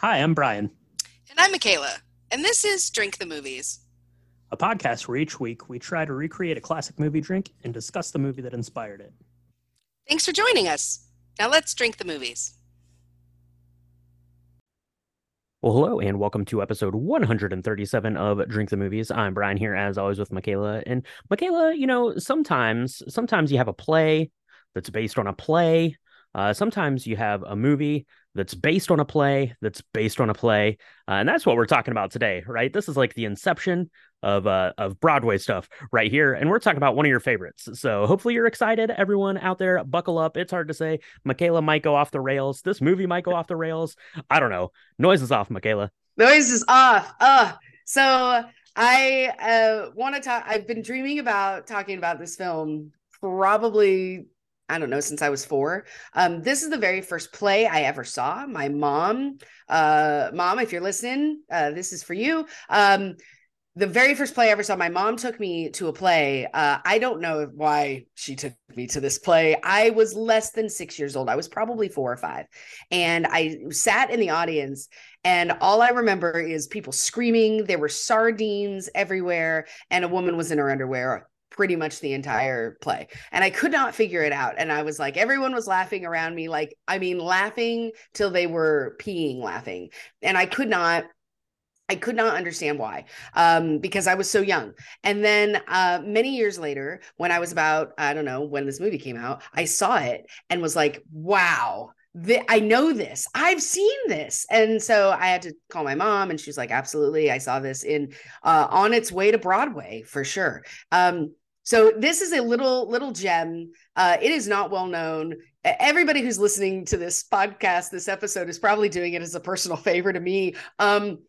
Hi, I'm Brian, And I'm Michaela, and this is Drink the Movies. a podcast where each week we try to recreate a classic movie drink and discuss the movie that inspired it. Thanks for joining us. Now let's drink the movies. Well, hello and welcome to episode 137 of Drink the Movies. I'm Brian here as always with Michaela. And Michaela, you know, sometimes sometimes you have a play that's based on a play. Uh, sometimes you have a movie that's based on a play that's based on a play. Uh, and that's what we're talking about today, right? This is like the inception of uh of Broadway stuff right here. And we're talking about one of your favorites. So hopefully you're excited. Everyone out there, buckle up. It's hard to say. Michaela might go off the rails. This movie might go off the rails. I don't know. Noises Off, Michaela. Noises Off. Uh, so I uh, want to talk. I've been dreaming about talking about this film probably, I don't know, since I was four. Um, this is the very first play I ever saw. My mom, uh, mom, if you're listening, uh, this is for you. Um, the very first play I ever saw, my mom took me to a play. Uh, I don't know why she took me to this play. I was less than six years old. I was probably four or five. And I sat in the audience, and all I remember is people screaming. There were sardines everywhere, and a woman was in her underwear pretty much the entire play. And I could not figure it out. And I was like, everyone was laughing around me. Like, I mean, laughing till they were peeing laughing. And I could not I could not understand why, um, because I was so young. And then uh, many years later, when I was about, I don't know, when this movie came out, I saw it and was like, wow, I know this. I've seen this. And so I had to call my mom, and she's like, absolutely. I saw this in uh, on its way to Broadway for sure. Um, so this is a little little gem. Uh, it is not well known. Everybody who's listening to this podcast, this episode, is probably doing it as a personal favor to me. Um,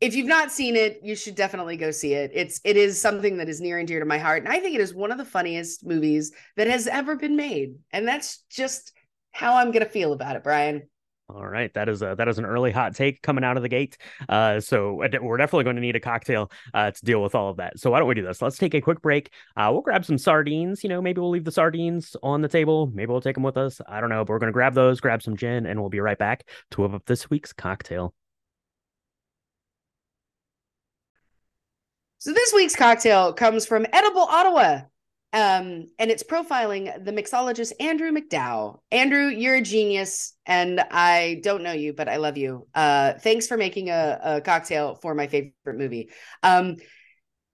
if you've not seen it, you should definitely go see it. It's it is something that is near and dear to my heart, and I think it is one of the funniest movies that has ever been made. And that's just how I'm gonna feel about it, Brian. All right, that is a that is an early hot take coming out of the gate. Uh, so we're definitely going to need a cocktail uh, to deal with all of that. So why don't we do this? Let's take a quick break. Uh, we'll grab some sardines. You know, maybe we'll leave the sardines on the table. Maybe we'll take them with us. I don't know, but we're going to grab those, grab some gin, and we'll be right back to whip up this week's cocktail. So this week's cocktail comes from Edible Ottawa. Um, and it's profiling the mixologist Andrew McDowell. Andrew, you're a genius, and I don't know you, but I love you. Uh, thanks for making a, a cocktail for my favorite movie. Um,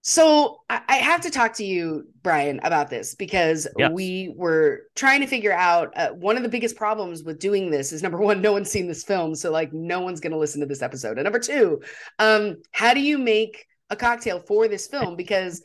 so I, I have to talk to you, Brian, about this because Yes. we were trying to figure out uh, one of the biggest problems with doing this is number one, no one's seen this film, so like no one's going to listen to this episode, and number two, um, how do you make a cocktail for this film because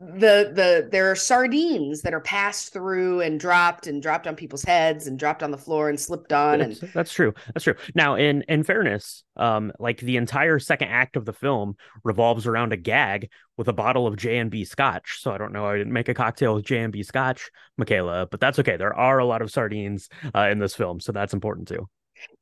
the the there are sardines that are passed through and dropped and dropped on people's heads and dropped on the floor and slipped on and That's, that's true. That's true. Now, in in fairness, um, like the entire second act of the film revolves around a gag with a bottle of J and B Scotch. So I don't know. I didn't make a cocktail with J and B Scotch, Michaela, but that's okay. There are a lot of sardines uh, in this film, so that's important too.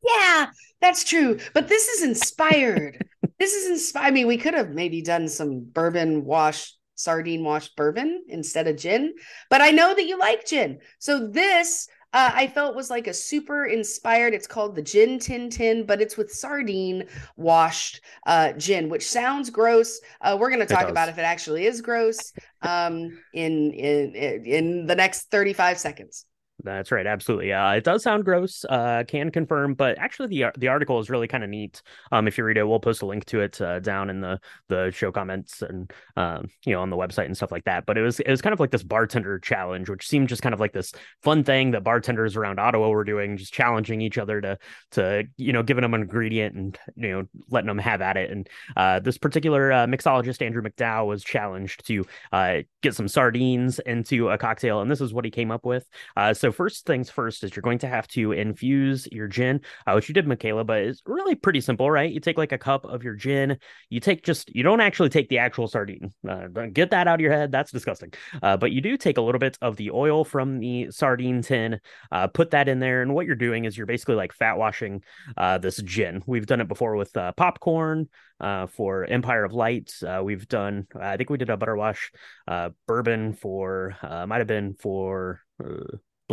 yeah that's true but this is inspired this is inspired i mean we could have maybe done some bourbon wash sardine washed bourbon instead of gin but i know that you like gin so this uh, I felt was like a super inspired. It's called the Gin Tin Tin, but it's with sardine washed uh, gin, which sounds gross. Uh, we're going to talk about if it actually is gross um, in in in the next thirty five seconds. That's right, absolutely. Uh, it does sound gross. Uh, can confirm, but actually, the the article is really kind of neat. Um, if you read it, we'll post a link to it uh, down in the the show comments and um, you know, on the website and stuff like that. But it was it was kind of like this bartender challenge, which seemed just kind of like this fun thing that bartenders around Ottawa were doing, just challenging each other to to you know, giving them an ingredient and you know, letting them have at it. And uh, this particular uh, mixologist Andrew McDowell was challenged to uh, get some sardines into a cocktail, and this is what he came up with. Uh, so first things first is you're going to have to infuse your gin, uh, which you did, Michaela, but it's really pretty simple, right? You take like a cup of your gin. You take just you don't actually take the actual sardine. Uh, get that out of your head. That's disgusting. Uh, but you do take a little bit of the oil from the sardine tin, uh, put that in there, and what you're doing is you're basically like fat washing uh, this gin. We've done it before with uh, popcorn. Uh, for Empire of Light, uh, we've done. I think we did a butter wash uh, bourbon for. Might have been for.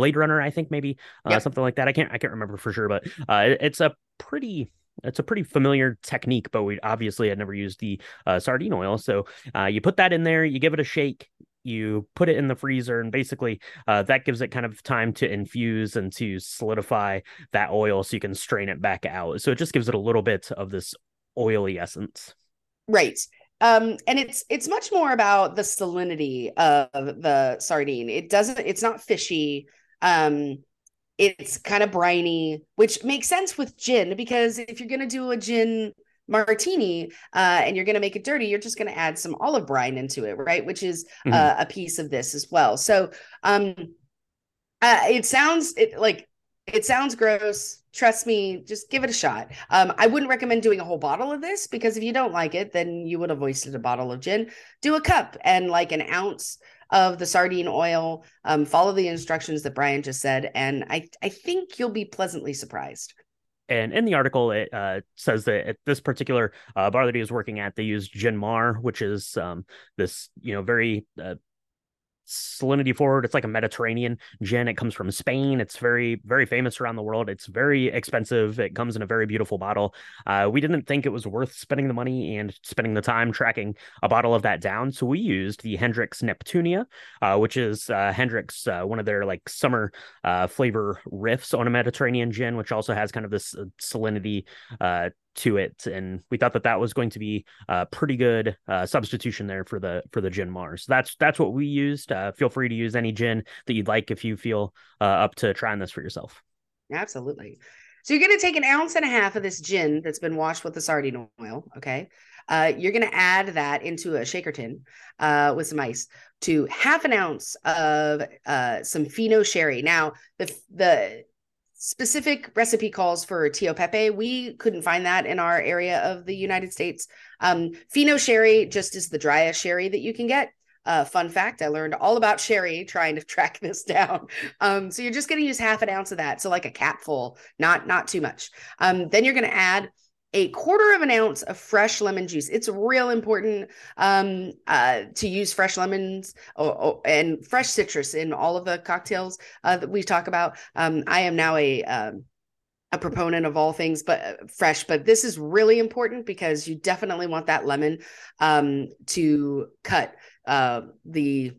Blade Runner, I think maybe uh, something like that. I can't I can't remember for sure, but uh, it- it's a pretty it's a pretty familiar technique, but we obviously had never used the uh, sardine oil. So uh, you put that in there, you give it a shake, you put it in the freezer, and basically uh, that gives it kind of time to infuse and to solidify that oil, so you can strain it back out. So it just gives it a little bit of this oily essence. Right. Um, and it's it's much more about the salinity of the sardine. It doesn't. It's not fishy. Um, it's kind of briny, which makes sense with gin because if you're going to do a gin martini uh, and you're going to make it dirty, you're just going to add some olive brine into it, right? Which is mm-hmm. uh, a piece of this as well. So um, uh, it sounds it, like it sounds gross. Trust me, just give it a shot. Um, I wouldn't recommend doing a whole bottle of this because if you don't like it, then you would have wasted a bottle of gin. Do a cup and like an ounce of the sardine oil. Um, follow the instructions that Brian just said, and I I think you'll be pleasantly surprised. And in the article, it uh, says that at this particular uh, bar that he was working at, they used Gin Mare, which is um, this you know very uh, salinity forward. It's like a Mediterranean gin. It comes from Spain. It's very, very famous around the world. It's very expensive. It comes in a very beautiful bottle. Uh, we didn't think it was worth spending the money and spending the time tracking a bottle of that down. So we used the Hendrick's Neptunia, uh, which is uh, Hendrick's, uh, one of their like summer uh, flavor riffs on a Mediterranean gin, which also has kind of this uh, salinity to it and we thought that that was going to be a pretty good uh, substitution there for the for the Gin Mares. That's that's what we used. Uh, feel free to use any gin that you'd like if you feel uh, up to trying this for yourself. Absolutely. So you're going to take an ounce and a half of this gin that's been washed with the sardine oil okay? Uh, you're going to add that into a shaker tin uh, with some ice to half an ounce of uh, some fino sherry. Now the the specific recipe calls for Tio Pepe. We couldn't find that in our area of the United States. Um, Fino sherry just is the driest sherry that you can get. Uh, fun fact, I learned all about sherry trying to track this down. Um, so you're just going to use half an ounce of that. So like a capful, not not too much. Um, then you're going to add a quarter of an ounce of fresh lemon juice. It's real important um, uh, to use fresh lemons or, or, and fresh citrus in all of the cocktails uh, that we talk about. Um, I am now a um, a proponent of all things but uh, fresh, but this is really important because you definitely want that lemon um, to cut uh, the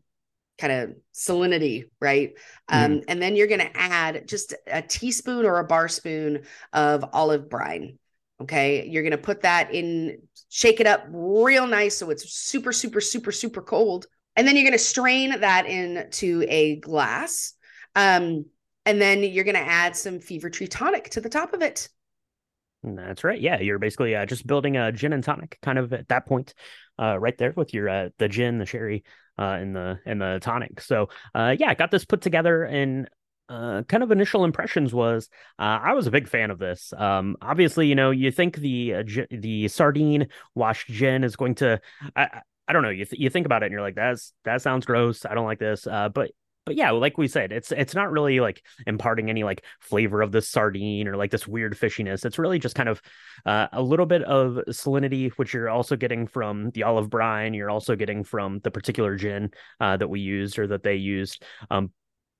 kind of salinity, right? Um, mm. And then you're going to add just a teaspoon or a bar spoon of olive brine. Okay. You're going to put that in, shake it up real nice. So it's super, super, super, super cold. And then you're going to strain that into a glass. Um, and then you're going to add some Fever-Tree tonic to the top of it. That's right. Yeah, you're basically uh, just building a gin and tonic, kind of at that point, uh, right there with your uh, the gin, the sherry, uh, and the and the tonic. So, uh, yeah, got this put together, and uh, kind of initial impressions was uh, I was a big fan of this. Um, obviously, you know, you think the uh, the sardine washed gin is going to, I, I don't know, you th- you think about it and you're like, that's that sounds gross. I don't like this. Uh, but but yeah, like we said, it's it's not really like imparting any like flavor of the sardine or like this weird fishiness. It's really just kind of uh, a little bit of salinity, which you're also getting from the olive brine. You're also getting from the particular gin uh, that we used or that they used. Um,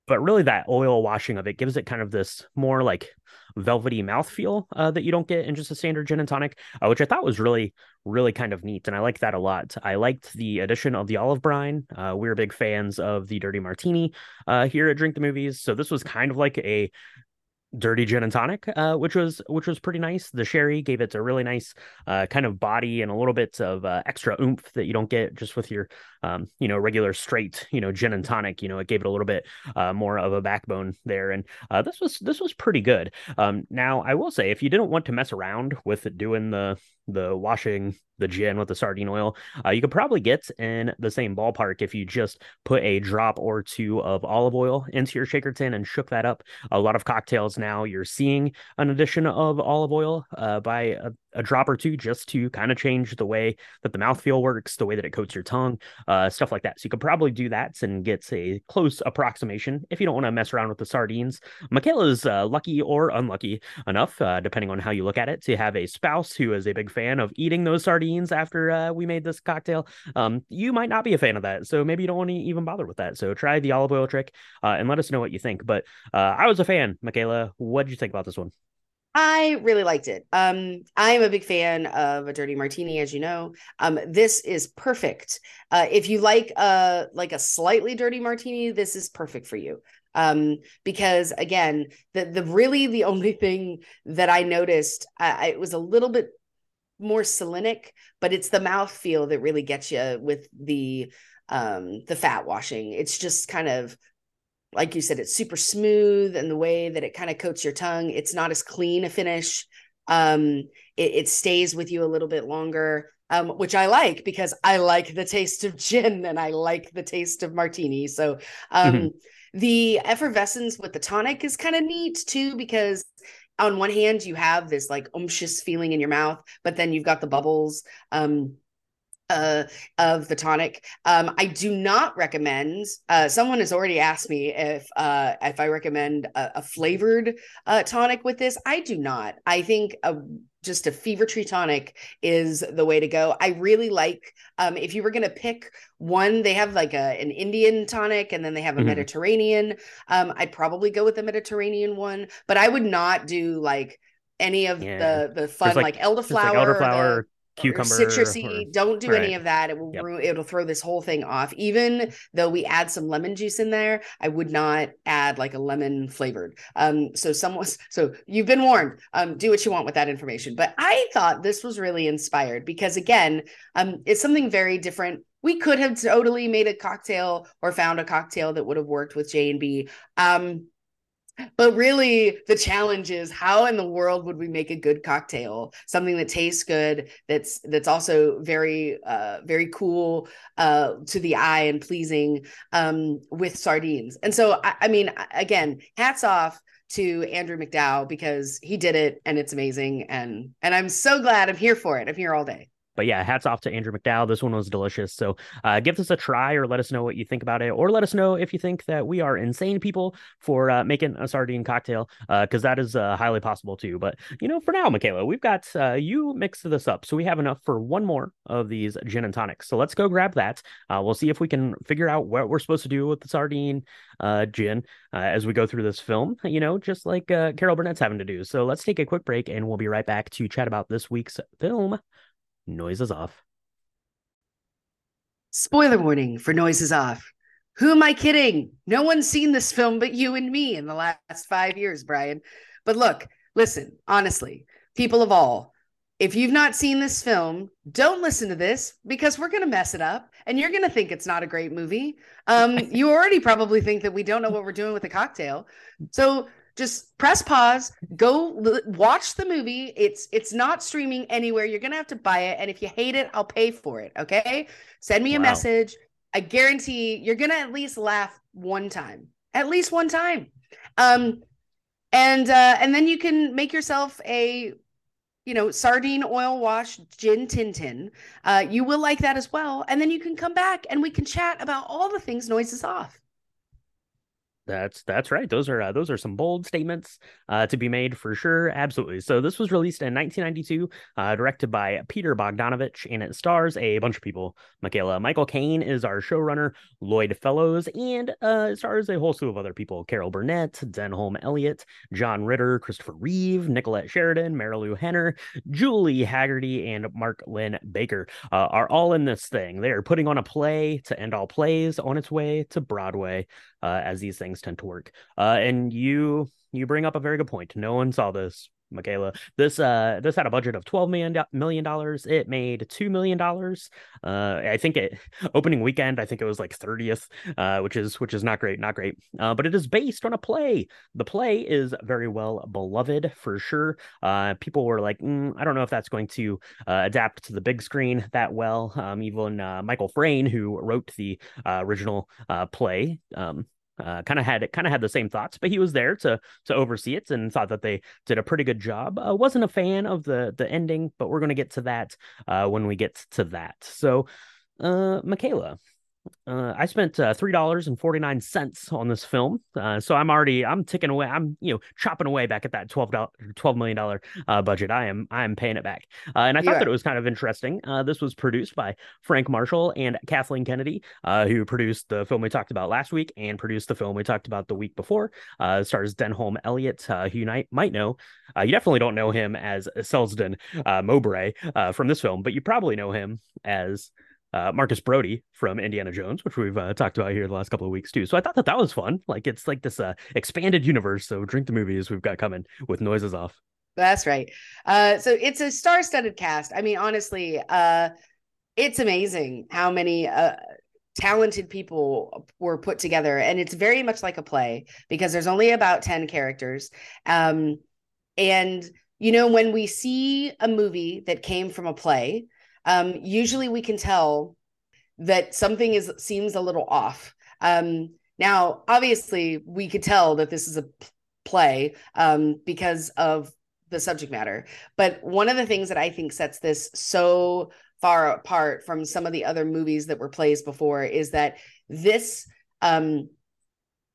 but really that oil washing of it gives it kind of this more like velvety mouthfeel uh, that you don't get in just a standard gin and tonic, uh, which I thought was really, really kind of neat. And I like that a lot. I liked the addition of the olive brine. Uh, we are big fans of the dirty martini uh, here at Drink the Movies. So this was kind of like a dirty gin and tonic, uh, which was which was pretty nice. The sherry gave it a really nice uh, kind of body and a little bit of uh, extra oomph that you don't get just with your um, you know regular straight you know gin and tonic. You know, it gave it a little bit uh, more of a backbone there, and uh, this was this was pretty good. Um, now I will say, if you didn't want to mess around with doing the the washing the gin with the sardine oil. Uh, you could probably get in the same ballpark if you just put a drop or two of olive oil into your shaker tin and shook that up. A lot of cocktails now you're seeing an addition of olive oil uh, by a, a, drop or two just to kind of change the way that the mouthfeel works, the way that it coats your tongue, uh, stuff like that. So you could probably do that and get a close approximation if you don't want to mess around with the sardines. Michaela's uh, lucky or unlucky enough, uh, depending on how you look at it, to have a spouse who is a big fan of eating those sardines after uh, we made this cocktail. Um, you might not be a fan of that, so maybe you don't want to even bother with that. So try the olive oil trick uh, and let us know what you think. But uh, I was a fan, Michaela. What did you think about this one? I really liked it. Um, I am a big fan of a dirty martini, as you know. Um, this is perfect. Uh, if you like a like a slightly dirty martini, this is perfect for you. Um, because again, the the really the only thing that I noticed, I, it was a little bit more salinic, but it's the mouth feel that really gets you with the um the fat washing. It's just kind of like you said, it's super smooth and the way that it kind of coats your tongue, it's not as clean a finish. Um, it, it stays with you a little bit longer. Um, which I like because I like the taste of gin and I like the taste of martini. So um, mm-hmm. the effervescence with the tonic is kind of neat too because on one hand you have this like umptious feeling in your mouth, but then you've got the bubbles. Um, uh, of the tonic. Um, I do not recommend. Uh, someone has already asked me if uh, if I recommend a, a flavored uh, tonic with this. I do not. I think a, just a Fever-Tree tonic is the way to go. I really like. Um, if you were going to pick one, they have like a an Indian tonic, and then they have a mm-hmm. Mediterranean. Um, I'd probably go with the Mediterranean one, but I would not do like any of yeah. the the fun like, like elderflower, like elderflower cucumber citrusy. Or, don't do right. any of that. It will yep. ruin, it'll throw this whole thing off. Even though we add some lemon juice in there, I would not add like a lemon flavored. Um, so someone, so you've been warned. Um, do what you want with that information. But I thought this was really inspired because again, um, it's something very different. We could have totally made a cocktail or found a cocktail that would have worked with J and B. Um, but really the challenge is how in the world would we make a good cocktail? Something that tastes good that's that's also very uh very cool uh to the eye and pleasing um with sardines. And so i, I mean again hats off to Andrew McDowell because he did it and it's amazing and and I'm so glad I'm here for it. I'm here all day but yeah, hats off to Andrew McDowell. This one was delicious. So uh, give this a try or let us know what you think about it, or let us know if you think that we are insane people for uh, making a sardine cocktail, because uh, that is uh, highly possible too. But you know, for now, Michaela, we've got uh, you mix this up, so we have enough for one more of these gin and tonics. So let's go grab that. We'll see if we can figure out what we're supposed to do with the sardine gin as we go through this film. You know, just like Carol Burnett's having to do. So let's take a quick break, and we'll be right back to chat about this week's film. Noises off. Spoiler warning for Noises off. Who am I kidding? No one's seen this film but you and me in the last five years, Brian. But look, listen, honestly, people of all, if you've not seen this film, don't listen to this because we're going to mess it up and you're going to think it's not a great movie. Um, you already probably think that we don't know what we're doing with the cocktail. So just press pause go l- watch the movie. It's it's not streaming anywhere. You're gonna have to buy it. And if you hate it i'll pay for it okay? Send me a wow. message. I guarantee you're gonna at least laugh one time at least one time. Um and uh and then you can make yourself a you know sardine oil wash gin tintin uh you will like that as well. And then you can come back and we can chat about all the things noises off that's that's right. Those are uh, those are some bold statements uh, to be made for sure. Absolutely. So this was released in 1992, uh, directed by Peter Bogdanovich, and it stars a bunch of people. Michaela Michael Caine is our showrunner. Lloyd Fellowes, and uh, stars a whole slew of other people: Carol Burnett, Denholm Elliott, John Ritter, Christopher Reeve, Nicolette Sheridan, Marilu Henner, Julie Hagerty, and Mark Lynn Baker uh, are all in this thing. They are putting on a play to end all plays on its way to Broadway uh, as these things tend to work. Uh, and you you bring up a very good point. No one saw this Michaela. This uh this had a budget of 12 million million dollars. It made 2 million dollars. Uh I think it opening weekend I think it was like 30th, uh which is which is not great, not great. Uh but it is based on a play. The play is very well beloved for sure. Uh people were like, mm, I don't know if that's going to uh, adapt to the big screen that well. Um even uh, Michael Frayn who wrote the uh, original uh play um uh, kind of had kind of had the same thoughts, but he was there to to oversee it and thought that they did a pretty good job. Uh, wasn't a fan of the the ending, but we're going to get to that uh, when we get to that. So, uh, Michaela, Uh, I spent uh, three dollars and forty nine cents on this film, uh, so I'm already I'm ticking away. I'm you know chopping away back at that twelve dollar twelve million dollar uh, budget. I am I am paying it back, uh, and I You thought that it was kind of interesting. Uh, this was produced by Frank Marshall and Kathleen Kennedy, uh, who produced the film we talked about last week and produced the film we talked about the week before. Uh, stars Denholm Elliott, uh, who you might might know. Uh, you definitely don't know him as Selsden uh, Mowbray uh, from this film, but you probably know him as uh, Marcus Brody from Indiana Jones, which we've uh, talked about here the last couple of weeks too. So I thought that that was fun. Like it's like this uh, expanded universe. So drink the movies we've got coming with noises off. That's right. Uh, so it's a star-studded cast. I mean, honestly, uh, it's amazing how many uh, talented people were put together, and it's very much like a play because there's only about ten characters. Um, and you know, when we see a movie that came from a play, um, usually we can tell that something is seems a little off. Um, now, obviously, we could tell that this is a play um, because of the subject matter. But one of the things that I think sets this so far apart from some of the other movies that were plays before is that this um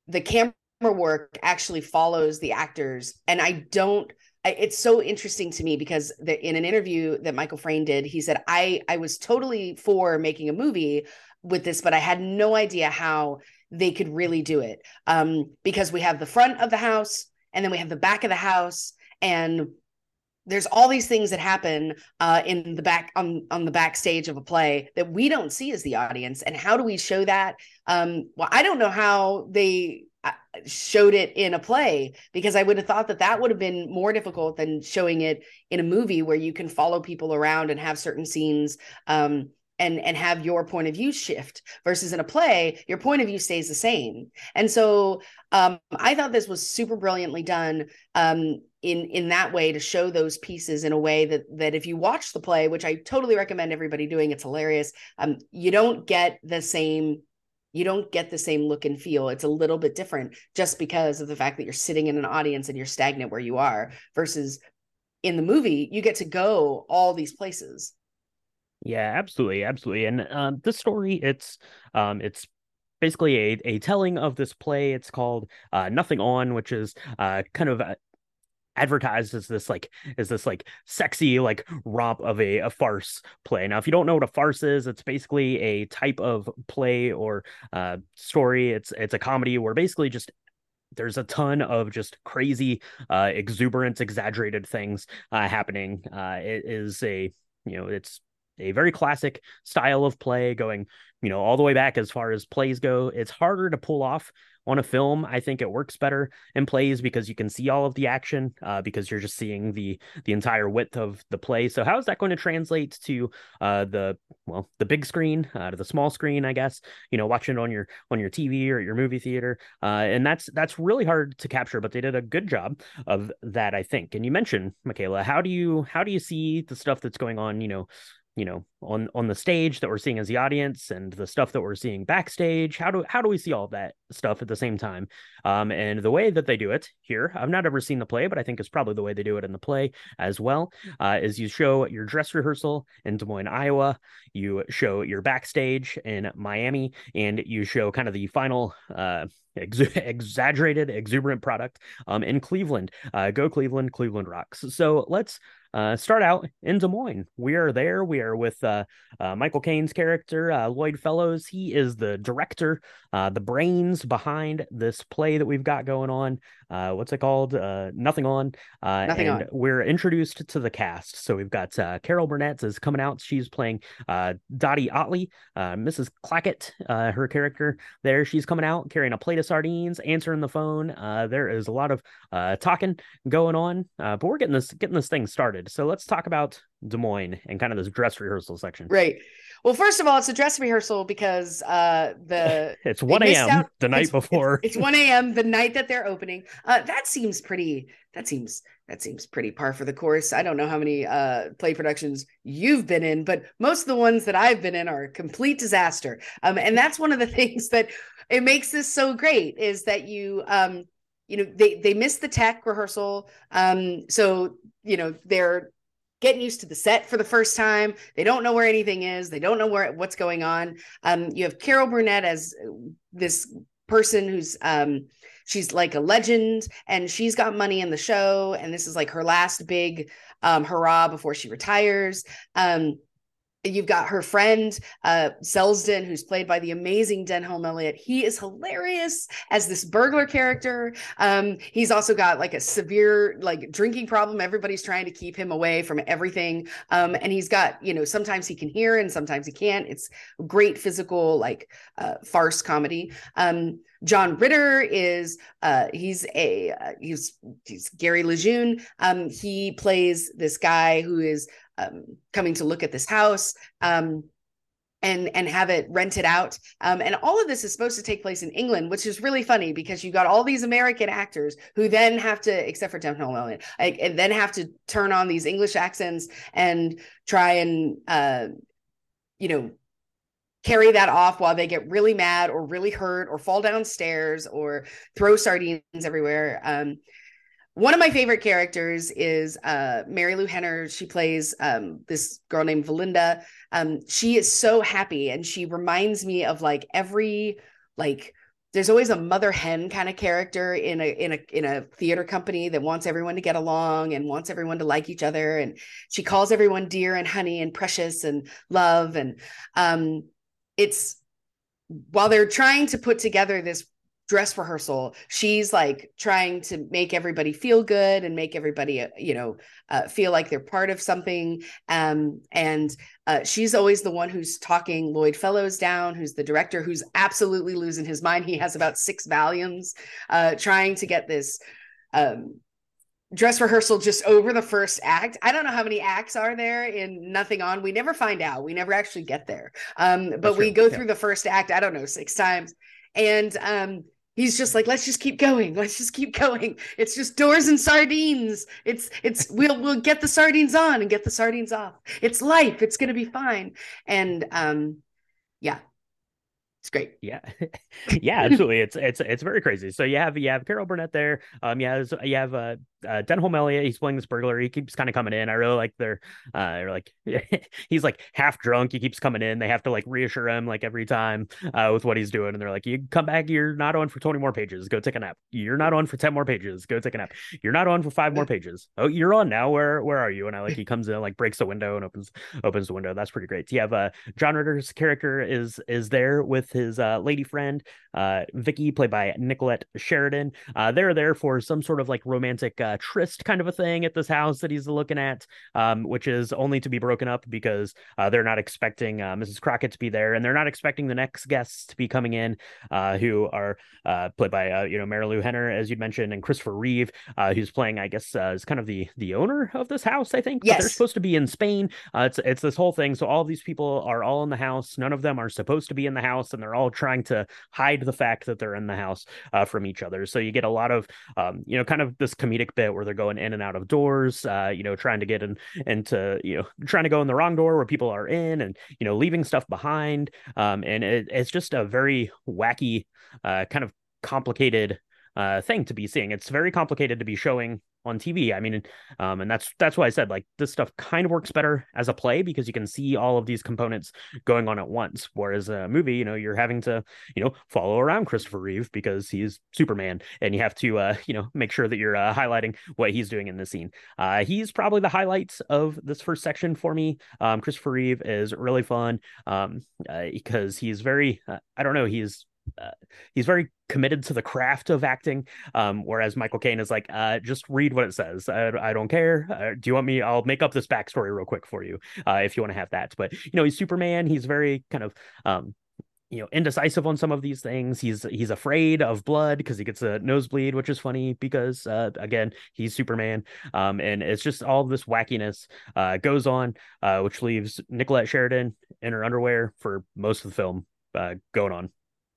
the camera work actually follows the actors and I don't it's so interesting to me because the, in an interview that Michael Frayn did, he said, I, I was totally for making a movie with this, but I had no idea how they could really do it. Um, because we have the front of the house and then we have the back of the house and there's all these things that happen uh, in the back on on the backstage of a play that we don't see as the audience and how do we show that um, well i don't know how they showed it in a play because i would have thought that that would have been more difficult than showing it in a movie where you can follow people around and have certain scenes um, and and have your point of view shift versus in a play your point of view stays the same. And so um, i thought this was super brilliantly done um, in in that way to show those pieces in a way that that if you watch the play which i totally recommend everybody doing it's hilarious um you don't get the same you don't get the same look and feel it's a little bit different just because of the fact that you're sitting in an audience and you're stagnant where you are versus in the movie you get to go all these places Yeah, absolutely, absolutely. And um, this story, it's um, it's basically a a telling of this play. It's called uh, Nothing On, which is uh, kind of uh, advertised as this like as this like sexy like romp of a, a farce play. Now, if you don't know what a farce is, it's basically a type of play or uh, story. It's it's a comedy where basically just there's a ton of just crazy, uh, exuberant, exaggerated things uh, happening. Uh, it is a you know it's a very classic style of play going you know all the way back as far as plays go it's harder to pull off on a film i think it works better in plays because you can see all of the action uh, because you're just seeing the the entire width of the play. So how is that going to translate to uh, the well the big screen uh, to the small screen i guess you know watching it on your on your tv or your movie theater? Uh, and that's that's really hard to capture but they did a good job of that i think. And you mentioned michaela how do you how do you see the stuff that's going on you know you know on on the stage that we're seeing as the audience and the stuff that we're seeing backstage. How do how do we see all that stuff at the same time? Um and the way that they do it here i've not ever seen the play but i think it's probably the way they do it in the play as well uh, is you show your dress rehearsal in des moines iowa. You show your backstage in miami and you show kind of the final uh ex- exaggerated exuberant product um in cleveland uh go cleveland cleveland rocks so let's uh, start out in Des Moines. We are there. We are with uh, uh, Michael Caine's character, uh, Lloyd Fellowes. He is the director, uh, the brains behind this play that we've got going on. Uh, what's it called? Uh, Nothing On. Uh, Nothing and On. We're introduced to the cast. So we've got uh, Carol Burnett is coming out. She's playing uh, Dottie Otley, uh, Mrs. Clackett, uh, her character there. She's coming out carrying a plate of sardines, answering the phone. Uh, there is a lot of uh, talking going on, uh, but we're getting this getting this thing started. So let's talk about Des Moines and kind of this dress rehearsal section. right well first of all it's a dress rehearsal because uh the It's 1 a.m. the night it's- before. It's 1 a.m. the night that they're opening. Uh, that seems pretty. That seems that seems pretty par for the course. I don't know how many uh, play productions you've been in, but most of the ones that I've been in are a complete disaster. Um, and that's one of the things that it makes this so great is that you um, you know they they missed the tech rehearsal. Um, so you know they're getting used to the set for the first time. They don't know where anything is. They don't know where what's going on. Um, you have Carol Burnett as this person who's um, she's like a legend and she's got money in the show and this is like her last big um, hurrah before she retires. Um, You've got her friend uh, Selsden, who's played by the amazing Denholm Elliott. He is hilarious as this burglar character. Um, he's also got like a severe like drinking problem. Everybody's trying to keep him away from everything. Um, and he's got you know sometimes he can hear and sometimes he can't. It's great physical like uh, farce comedy. Um, John Ritter is uh, he's a uh, he's he's Gary Lejeune. Um, he plays this guy who is um, coming to look at this house um, and and have it rented out. Um, and all of this is supposed to take place in England, which is really funny because you got all these American actors who then have to, except for Tim Nolan, like, and then have to turn on these English accents and try and uh, you know carry that off while they get really mad or really hurt or fall downstairs or throw sardines everywhere. Um, one of my favorite characters is uh, Lou Henner. She plays um, this girl named Belinda. Um, she is so happy, and she reminds me of like every like. There's always a mother hen kind of character in a in a in a theater company that wants everyone to get along and wants everyone to like each other, and she calls everyone dear and honey and precious and love, and um, it's while they're trying to put together this dress rehearsal she's like trying to make everybody feel good and make everybody uh, you know uh, feel like they're part of something um, and uh, she's always the one who's talking lloyd fellowes down who's the director who's absolutely losing his mind he has about six volumes uh, trying to get this um, dress rehearsal just over the first act. I don't know how many acts are there in Nothing On. We never find out. We never actually get there. Um, but we go yeah. through the first act, I don't know, six times. And um, he's just like let's just keep going let's just keep going it's just doors and sardines it's it's we'll we'll get the sardines on and get the sardines off it's life it's going to be fine and um yeah it's great. Yeah, yeah, absolutely. it's it's it's very crazy. So you have you have Carol Burnett there. Um, you have you have uh, uh Denholm Elliott. He's playing this burglar. He keeps kind of coming in. I really like their uh, they're like he's like half drunk. He keeps coming in. They have to like reassure him like every time uh with what he's doing, and they're like, "You come back. You're not on for twenty more pages. Go take a nap. You're not on for ten more pages. Go take a nap. You're not on for five more pages. Oh, you're on now. Where where are you?" And I like he comes in like breaks the window and opens opens the window. That's pretty great. You have uh John Ritter's character is is there with his uh, lady friend, uh, Vicky, played by Nicolette Sheridan. Uh, they're there for some sort of like romantic uh, tryst kind of a thing at this house that he's looking at, um, which is only to be broken up because uh, they're not expecting uh, Mrs. Crockett to be there, and they're not expecting the next guests to be coming in, uh, who are uh, played by uh, you know Marilu Henner, as you'd mentioned, and Christopher Reeve, uh, who's playing, I guess, uh, is kind of the the owner of this house, I think. Yes. But they're supposed to be in Spain. Uh, it's it's this whole thing. So all of these people are all in the house. None of them are supposed to be in the house, and they're all trying to hide the fact that they're in the house uh, from each other. So you get a lot of, um, you know, kind of this comedic bit where they're going in and out of doors, uh, you know, trying to get in into, you know, trying to go in the wrong door where people are in and, you know, leaving stuff behind. Um, and it, it's just a very wacky, uh, kind of complicated uh, thing to be seeing. It's very complicated to be showing on TV. I mean, um, and that's that's why I said like this stuff kind of works better as a play because you can see all of these components going on at once. Whereas a movie, you know, you're having to you know follow around Christopher Reeve because he's Superman, and you have to uh, you know make sure that you're uh, highlighting what he's doing in the scene. Uh, he's probably the highlights of this first section for me. Um, Christopher Reeve is really fun um, uh, because he's very uh, I don't know he's uh, he's very committed to the craft of acting um, whereas michael caine is like uh, just read what it says. I, I don't care. Uh, do you want me i'll make up this backstory real quick for you uh, if you want to have that. But you know he's superman. He's very kind of um, you know indecisive on some of these things. He's he's afraid of blood because he gets a nosebleed which is funny because uh, again he's superman. Um, and it's just all this wackiness uh, goes on uh, which leaves nicolette sheridan in her underwear for most of the film uh, going on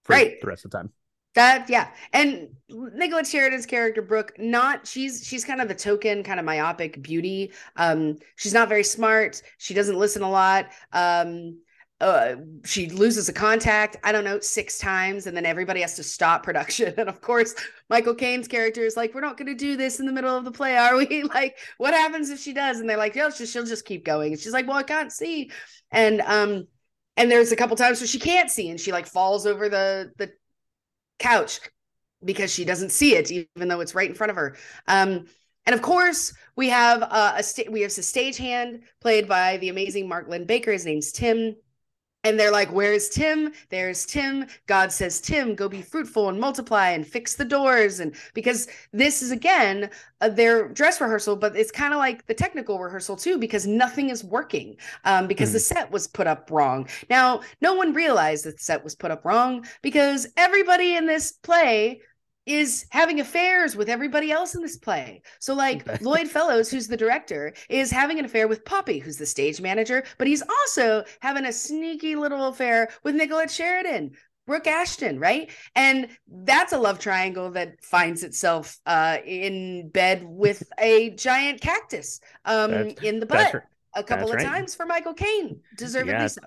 for right. the rest of the time. That yeah, and Nicolette Sheridan's character Brooke, not she's she's kind of the token kind of myopic beauty. Um, she's not very smart. She doesn't listen a lot. Um, uh, she loses a contact, I don't know, six times, and then everybody has to stop production. And of course, Michael Caine's character is like, "We're not going to do this in the middle of the play, are we? like, what happens if she does?" And they're like, "Yeah, she'll just, she'll just keep going." And she's like, "Well, I can't see," and um, and there's a couple times where she can't see, and she like falls over the the couch because she doesn't see it, even though it's right in front of her. Um, and of course, we have uh, a sta- we have a stagehand played by the amazing Mark Linn-Baker. His name's Tim and they're like, Where's Tim? There's Tim. God says, Tim, go be fruitful and multiply and fix the doors. And because this is again uh, their dress rehearsal, but it's kind of like the technical rehearsal too, because nothing is working um, because mm. the hmm. set was put up wrong. Now, no one realized that the set was put up wrong because everybody in this play is having affairs with everybody else in this play. So, like Lloyd Fellowes, who's the director, is having an affair with Poppy, who's the stage manager, but he's also having a sneaky little affair with Nicolette Sheridan, Brooke Ashton, right? And that's a love triangle that finds itself uh, in bed with a giant cactus um, in the butt right. a couple that's of right. times for Michael Caine, deservedly yeah. so.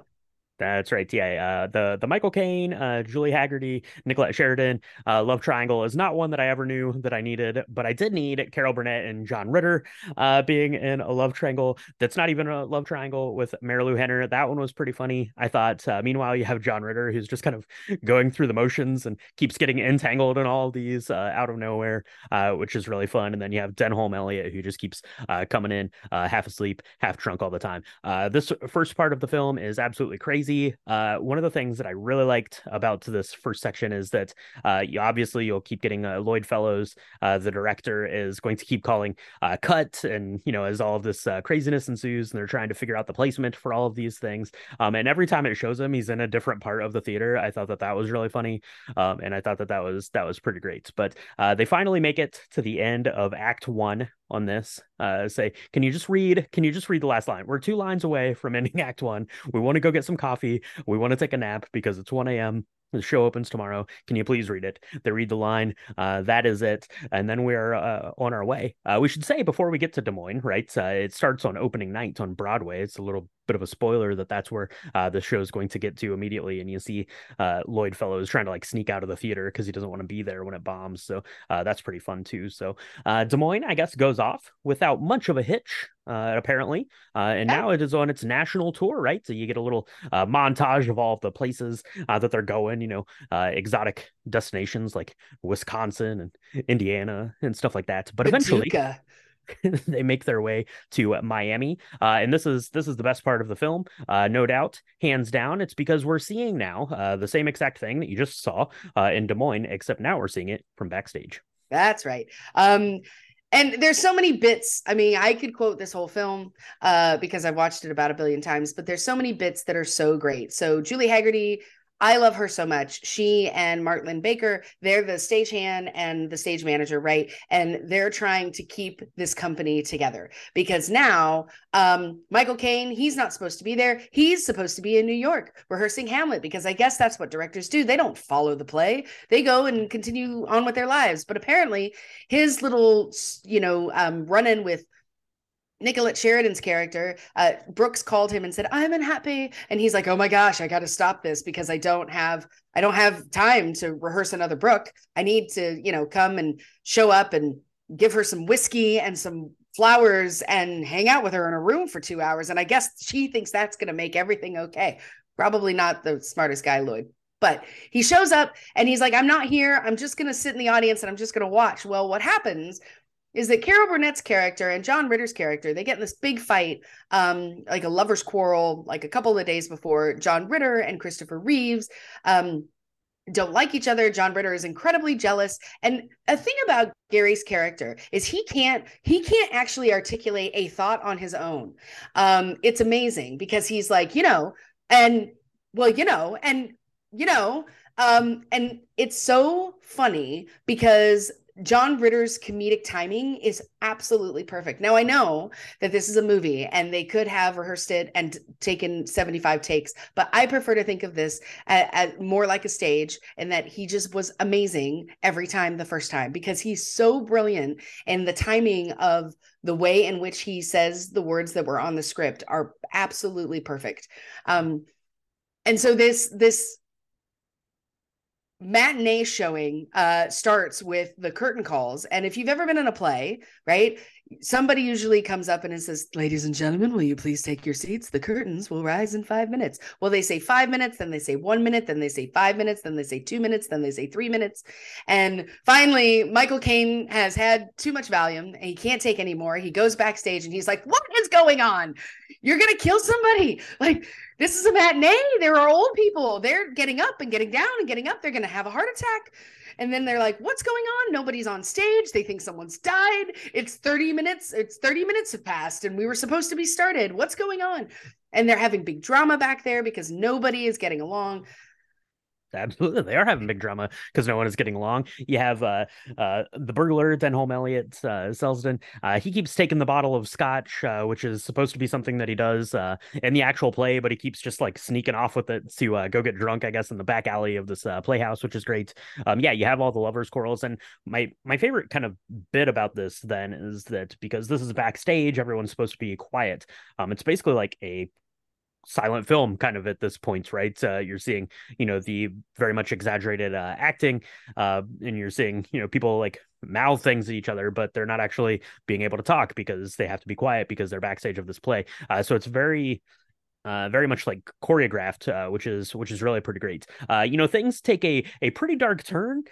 That's right. Yeah. Uh, the the Michael Caine, uh, Julie Hagerty, Nicolette Sheridan uh, love triangle is not one that I ever knew that I needed, but I did need Carol Burnett and John Ritter uh, being in a love triangle that's not even a love triangle with Marilu Henner. That one was pretty funny. I thought. Uh, meanwhile, you have John Ritter who's just kind of going through the motions and keeps getting entangled in all these uh, out of nowhere, which is really fun. And then you have Denholm Elliott who just keeps coming in half asleep, half drunk all the time. this first part of the film is absolutely crazy crazy. Uh, one of the things that I really liked about this first section is that uh, you, obviously you'll keep getting uh, Lloyd Fellowes, uh, the director, is going to keep calling uh, cut, and you know as all of this uh, craziness ensues, and they're trying to figure out the placement for all of these things. Um, and every time it shows him, he's in a different part of the theater. I thought that that was really funny, um, and I thought that that was that was pretty great. But they finally make it to the end of Act One, on this uh, say can you just read can you just read the last line we're two lines away from ending act one we want to go get some coffee we want to take a nap because it's 1 a.m the show opens tomorrow. Can you please read it? They read the line. Uh, that is it. And then we're uh, on our way. Uh, we should say before we get to Des Moines, right? Uh, it starts on opening night on Broadway. It's a little bit of a spoiler that that's where uh, the show is going to get to immediately. And you see uh, Lloyd Fellowes trying to like sneak out of the theater because he doesn't want to be there when it bombs. So uh, that's pretty fun too. So uh, Des Moines, I guess, goes off without much of a hitch. Uh, apparently, uh, and now it is on its national tour, right? So you get a little montage of all of the places that they're going, you know, exotic destinations like Wisconsin and Indiana and stuff like that. But eventually, they make their way to Miami, uh, and this is this is the best part of the film, uh, no doubt, hands down. It's because we're seeing now uh, the same exact thing that you just saw uh, in Des Moines, except now we're seeing it from backstage. That's right. Um, and there's so many bits. I mean, I could quote this whole film uh, because I've watched it about a billion times, but there's so many bits that are so great. So Julie Hagerty I love her so much. She and Mark Linn-Baker, they're the stagehand and the stage manager, right? And they're trying to keep this company together because now um, Michael Caine, he's not supposed to be there. He's supposed to be in New York rehearsing Hamlet because I guess that's what directors do. They don't follow the play, they go and continue on with their lives. But apparently, his little, you know, um, run in with Nicolette Sheridan's character, uh, Brooks called him and said, "I'm unhappy," and he's like, "Oh my gosh, I got to stop this because I don't have I don't have time to rehearse another Brooke. I need to, you know, come and show up and give her some whiskey and some flowers and hang out with her in a room for two hours. And I guess she thinks that's going to make everything okay. Probably not the smartest guy, Lloyd." But he shows up and he's like, I'm not here. I'm just going to sit in the audience and I'm just going to watch. Well, what happens is that Carol Burnett's character and John Ritter's character they get in this big fight, um, like a lovers' quarrel, like a couple of days before. John Ritter and Christopher Reeves um, don't like each other. John Ritter is incredibly jealous, and a thing about Gary's character is he can't he can't actually articulate a thought on his own. Um, it's amazing because he's like, you know, and well, you know, and you know, um, and it's so funny because John Ritter's comedic timing is absolutely perfect. Now I know that this is a movie and they could have rehearsed it and taken 75 takes, but I prefer to think of this as, more like a stage and that he just was amazing every time the first time because he's so brilliant and the timing of the way in which he says the words that were on the script are absolutely perfect. Um, and so this this matinee showing uh starts with the curtain calls. And if you've ever been in a play right somebody usually comes up and says ladies and gentlemen will you please take your seats? The curtains will rise in five minutes. Well they say five minutes then they say one minute then they say five minutes then they say two minutes then they say three minutes. And finally michael caine has had too much valium and he can't take anymore he goes backstage and he's like what is going on? You're gonna kill somebody? Like this is a matinee. There are old people. They're getting up and getting down and getting up. They're gonna have a heart attack and then they're like, what's going on? Nobody's on stage. They think someone's died. It's 30 minutes. It's 30 minutes have passed and we were supposed to be started. What's going on? And they're having big drama back there because nobody is getting along absolutely they are having big drama because no one is getting along. You have uh uh the burglar denholm elliott uh selsdon uh he keeps taking the bottle of scotch uh which is supposed to be something that he does uh in the actual play but he keeps just like sneaking off with it to uh, go get drunk i guess in the back alley of this uh, playhouse which is great. Um yeah you have all the lovers quarrels and my my favorite kind of bit about this then is that because this is backstage everyone's supposed to be quiet. Um it's basically like a silent film kind of at this point right uh, you're seeing you know the very much exaggerated uh, acting uh, and you're seeing you know people like mouth things at each other but they're not actually being able to talk because they have to be quiet because they're backstage of this play uh, so it's very uh, very much like choreographed, uh, which is which is really pretty great. Uh, you know, things take a a pretty dark turn.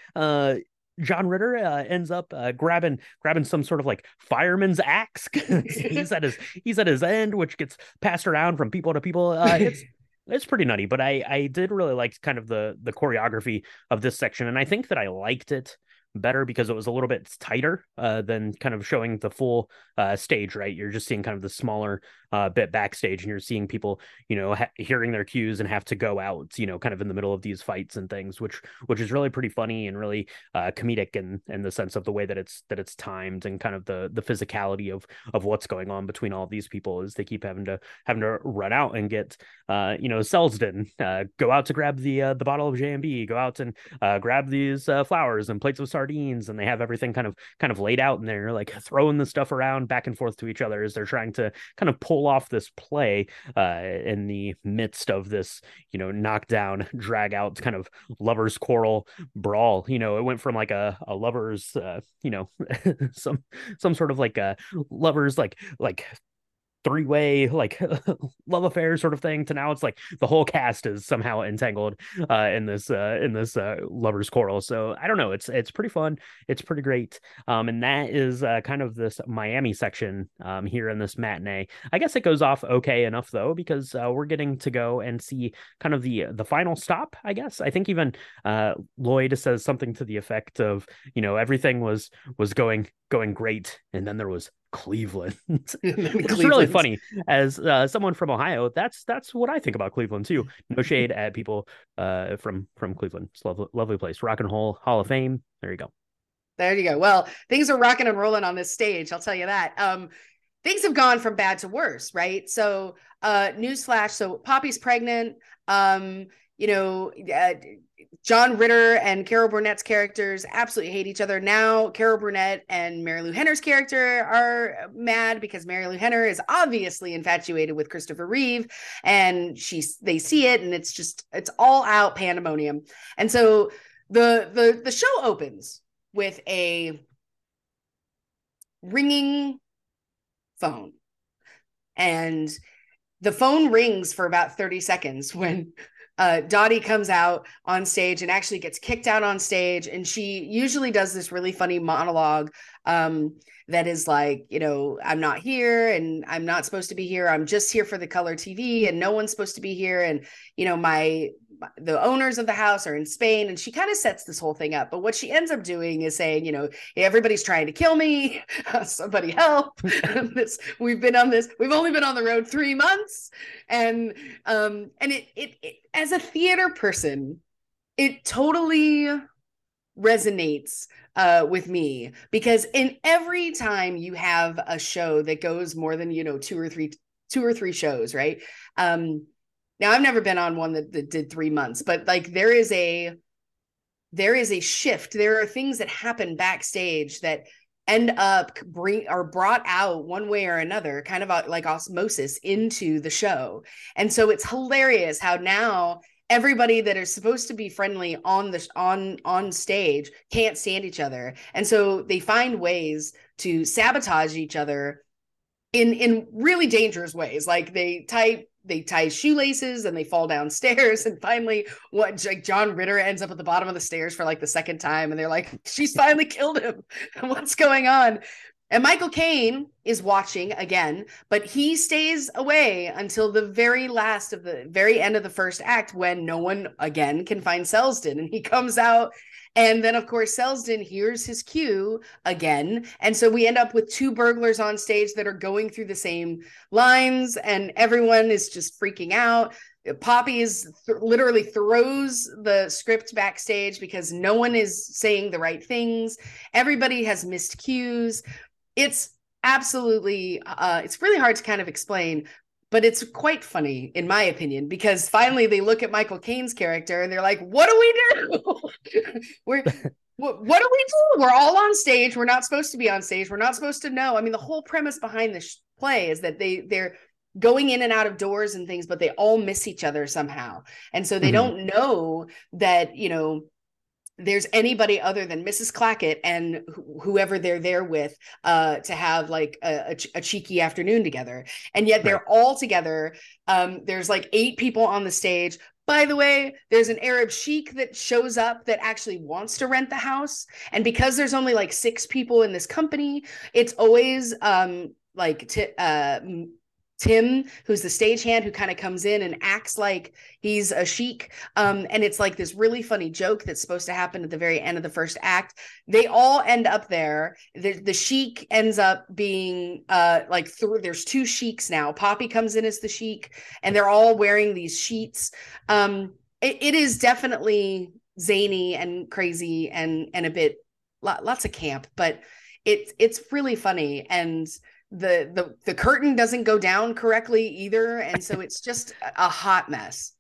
John Ritter uh, ends up uh, grabbing grabbing some sort of like fireman's axe. he's at his he's at his end, which gets passed around from people to people. Uh, it's it's pretty nutty, but I I did really like kind of the the choreography of this section, and I think that I liked it better because it was a little bit tighter uh, than kind of showing the full uh, stage. Right, you're just seeing kind of the smaller uh, bit backstage, and you're seeing people, you know, ha- hearing their cues and have to go out, you know, kind of in the middle of these fights and things, which which is really pretty funny and really uh, comedic in in the sense of the way that it's that it's timed and kind of the the physicality of of what's going on between all these people as they keep having to having to run out and get, uh, you know, Selsdon uh, go out to grab the uh, the bottle of J&B, go out and uh, grab these flowers and plates of sardines, and they have everything kind of kind of laid out, and they're like throwing the stuff around back and forth to each other as they're trying to kind of pull pull off this play uh, in the midst of this, you know, knockdown, drag out kind of lovers quarrel brawl. You know, it went from like a, a lovers, uh, you know, some some sort of like a lovers like like three way like love affair sort of thing to now it's like the whole cast is somehow entangled uh, in this uh, in this uh, lovers quarrel. So I don't know. It's it's pretty fun. It's pretty great. Um, and that is uh, kind of this Miami section um, here in this matinee. I guess it goes off okay enough though because uh, we're getting to go and see kind of the the final stop. I guess I think even uh, Lloyd says something to the effect of you know everything was was going going great and then there was Cleveland. it's really funny as uh, someone from Ohio. That's that's what I think about Cleveland too. No shade at people uh, from from Cleveland. It's a lovely, lovely place. Rock and Roll Hall of Fame. There you go. There you go. Well, things are rocking and rolling on this stage. I'll tell you that. Um, things have gone from bad to worse, right? So, uh, newsflash. So Poppy's pregnant. Um, you know, uh, John Ritter and Carol Burnett's characters absolutely hate each other. Now, Carol Burnett and Marilu Henner's character are mad because Marilu Henner is obviously infatuated with Christopher Reeve, and she's they see it, and it's just it's all out pandemonium. And so the the the show opens with a ringing phone, and the phone rings for about 30 seconds when uh, Dottie comes out on stage and actually gets kicked out on stage. And she usually does this really funny monologue um, that is like, you know, I'm not here and I'm not supposed to be here. I'm just here for the color TV and no one's supposed to be here. And, you know, my the owners of the house are in Spain and she kind of sets this whole thing up. But what she ends up doing is saying, you know, hey, everybody's trying to kill me. Somebody help. this we've been on this, we've only been on the road three months. And um, and it, it it as a theater person, it totally resonates uh with me because in every time you have a show that goes more than you know two or three two or three shows right um now I've never been on one that, that did three months, but like there is a there is a shift. There are things that happen backstage that end up bring or brought out one way or another kind of uh, like osmosis into the show. And so it's hilarious how now everybody that is supposed to be friendly on the on on stage can't stand each other. And so they find ways to sabotage each other in in really dangerous ways. Like they tie they tie shoelaces and they fall downstairs and finally what like John Ritter ends up at the bottom of the stairs for like the second time and they're like she's finally killed him. What's going on? And Michael Caine is watching again but he stays away until the very last of the very end of the first act when no one again can find Selsdon and he comes out and then, of course, Selsdon hears his cue again. And so we end up with two burglars on stage that are going through the same lines, and everyone is just freaking out. Poppy is th- literally throws the script backstage because no one is saying the right things. Everybody has missed cues. It's absolutely uh, it's really hard to kind of explain but it's quite funny in my opinion because finally they look at michael caine's character and they're like what do we do? We're what, what do we do? We're all on stage. We're not supposed to be on stage. We're not supposed to know. I mean the whole premise behind this play is that they they're going in and out of doors and things but they all miss each other somehow. And so they mm-hmm. don't know that you know there's anybody other than Mrs. Clackett and wh- whoever they're there with uh, to have like a, a, ch- a, cheeky afternoon together. And yet they're right. all together. Um, there's like eight people on the stage. By the way, there's an Arab sheik that shows up that actually wants to rent the house. And because there's only like six people in this company, it's always um, like t- uh, Tim, who's the stagehand who kind of comes in and acts like he's a sheik. Um, and it's like this really funny joke that's supposed to happen at the very end of the first act. They all end up there. The, the sheik ends up being uh, like th- there's two sheiks now. Poppy comes in as the sheik, and they're all wearing these sheets. Um, it, it is definitely zany and crazy and and a bit lots of camp, but it's it's really funny and the the the curtain doesn't go down correctly either and so it's just a hot mess.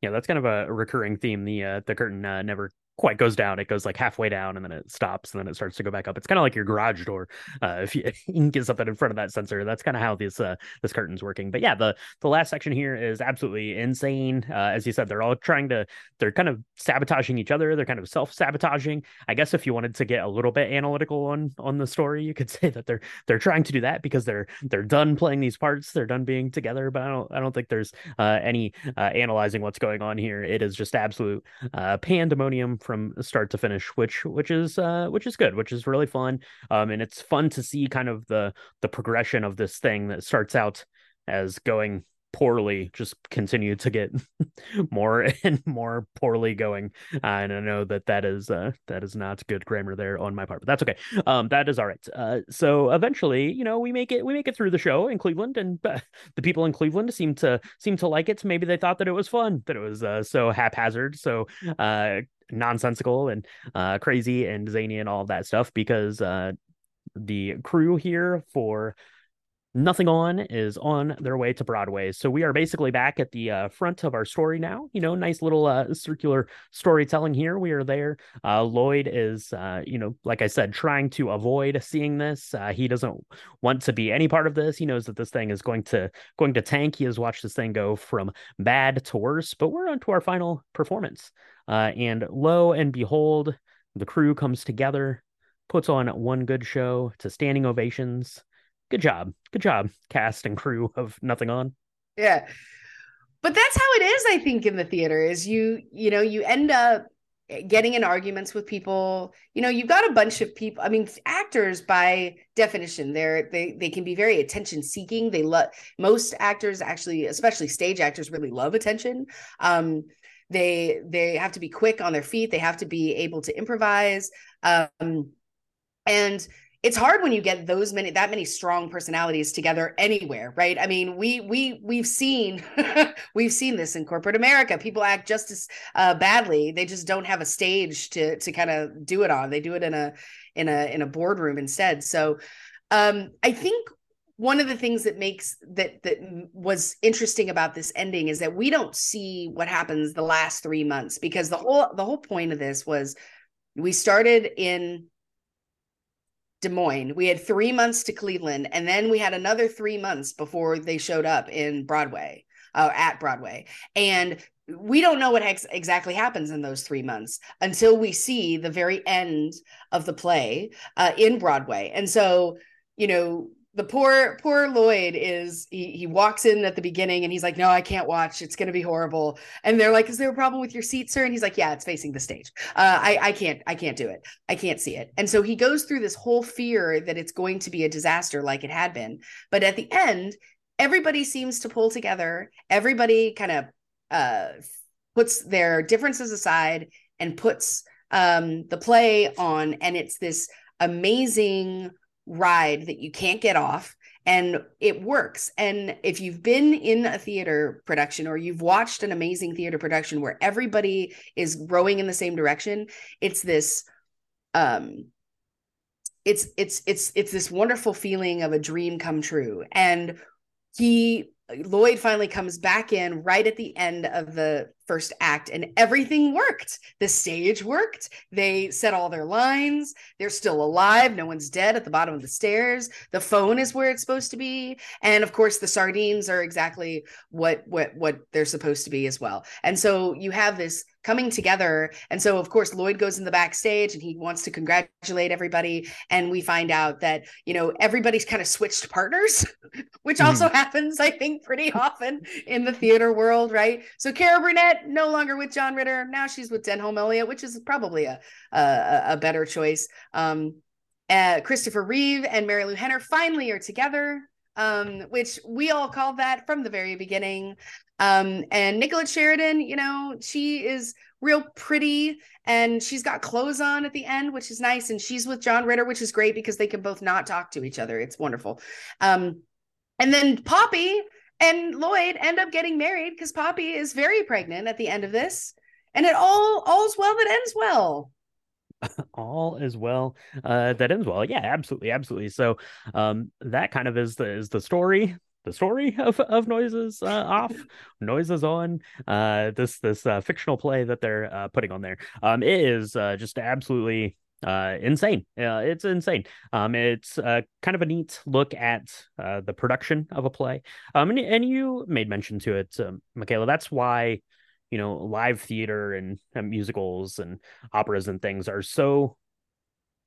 Yeah that's kind of a recurring theme the uh the curtain uh, never quite goes down. It goes like halfway down and then it stops and then it starts to go back up. It's kind of like your garage door. Uh, if you, get something in front of that sensor, that's kind of how this uh, this curtain's working. But yeah, the the last section here is absolutely insane. Uh, as you said, they're all trying to they're kind of sabotaging each other. They're kind of self sabotaging. I guess if you wanted to get a little bit analytical on on the story, you could say that they're they're trying to do that because they're they're done playing these parts. They're done being together. But I don't I don't think there's uh, any uh, analyzing what's going on here. It is just absolute uh, pandemonium from start to finish, which which is uh, which is good, which is really fun. Um, and it's fun to see kind of the the progression of this thing that starts out as going poorly just continue to get more and more poorly going. Uh, and i know that that is uh, that is not good grammar there on my part but that's okay. Um that is all right. Uh, so eventually you know we make it we make it through the show in cleveland and uh, the people in cleveland seem to seem to like it. Maybe they thought that it was fun that it was uh, so haphazard so uh nonsensical and uh crazy and zany and all that stuff because uh the crew here for Nothing On is on their way to Broadway. So we are basically back at the uh, front of our story now. You know, nice little uh, circular storytelling here. We are there. Uh, Lloyd is, uh, you know, like I said, trying to avoid seeing this. Uh, he doesn't want to be any part of this. He knows that this thing is going to going to tank. He has watched this thing go from bad to worse. But we're on to our final performance. Uh, and lo and behold, the crew comes together, puts on one good show to standing ovations good job. Good job, cast and crew of Nothing On. Yeah. But that's how it is, I think, in the theater is you, you know, you end up getting in arguments with people you know you've got a bunch of people i mean actors by definition they're they they can be very attention seeking they love most actors actually especially stage actors really love attention um they they have to be quick on their feet they have to be able to improvise um and it's hard when you get those many that many strong personalities together anywhere right? I mean we we we've seen we've seen this in corporate america. People act just as uh, badly. They just don't have a stage to to kind of do it on. They do it in a in a in a boardroom instead. So um i think one of the things that makes that that was interesting about this ending is that we don't see what happens the last 3 months because the whole the whole point of this was we started in Des Moines. We had three months to Cleveland, and then we had another three months before they showed up in Broadway, uh, at Broadway. And we don't know what ex- exactly happens in those three months until we see the very end of the play uh, in Broadway. And so, you know, the poor poor Lloyd is he, he walks in at the beginning and he's like, no, I can't watch. It's going to be horrible. And they're like, is there a problem with your seat, sir? And he's like, yeah, it's facing the stage. Uh, I I can't I can't do it. I can't see it. And so he goes through this whole fear that it's going to be a disaster like it had been. But at the end, everybody seems to pull together. Everybody kind of uh, puts their differences aside and puts um, the play on, and it's this amazing ride that you can't get off and it works. And if you've been in a theater production or you've watched an amazing theater production where everybody is rowing in the same direction it's this um it's it's it's it's this wonderful feeling of a dream come true. And he Lloyd finally comes back in right at the end of the first act and everything worked. The stage worked. They said all their lines. They're still alive. No one's dead at the bottom of the stairs. The phone is where it's supposed to be. And of course the sardines are exactly what what what they're supposed to be as well. And so you have this coming together. And so of course Lloyd goes in the backstage and he wants to congratulate everybody and we find out that, you know, everybody's kind of switched partners, which mm-hmm. also happens I think pretty often in the theater world, right? So Carol Burnett no longer with John Ritter. Now she's with Denholm Elliott, which is probably a a, a better choice. Um, uh, Christopher Reeve and Marilu Henner finally are together, um, which we all called that from the very beginning. Um, and Nicolette Sheridan, you know, she is real pretty and she's got clothes on at the end, which is nice. And she's with John Ritter, which is great because they can both not talk to each other. It's wonderful. Um, and then Poppy, and Lloyd end up getting married because Poppy is very pregnant at the end of this, and it all all's well that ends well. all is well uh, that ends well. Yeah, absolutely, absolutely. So um, that kind of is the is the story the story of of noises uh, off noises on uh this this uh, fictional play that they're uh, putting on there um it is uh, just absolutely uh, insane. Uh, it's insane. Um, it's uh, kind of a neat look at uh, the production of a play. Um, and, and you made mention to it, um, Michaela. That's why you know live theater and, and musicals and operas and things are so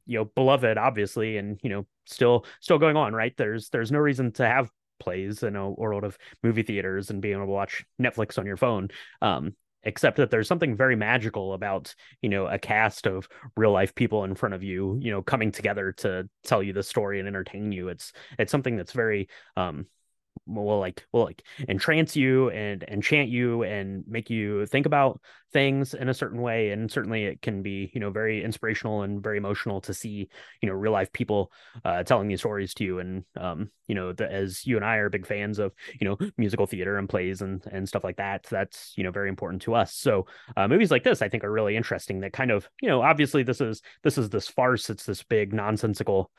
you know beloved, obviously, and you know still still going on. Right? There's there's no reason to have plays in a world of movie theaters and being able to watch Netflix on your phone. Um, except that there's something very magical about you know a cast of real life people in front of you you know coming together to tell you the story and entertain you. It's it's something that's very um will like will like entrance you and enchant you and make you think about things in a certain way and certainly it can be you know very inspirational and very emotional to see you know real life people uh, telling these stories to you and um you know the, as you and I are big fans of you know musical theater and plays and and stuff like that that's you know very important to us. So uh, movies like this I think are really interesting that kind of you know obviously this is this is this farce it's this big nonsensical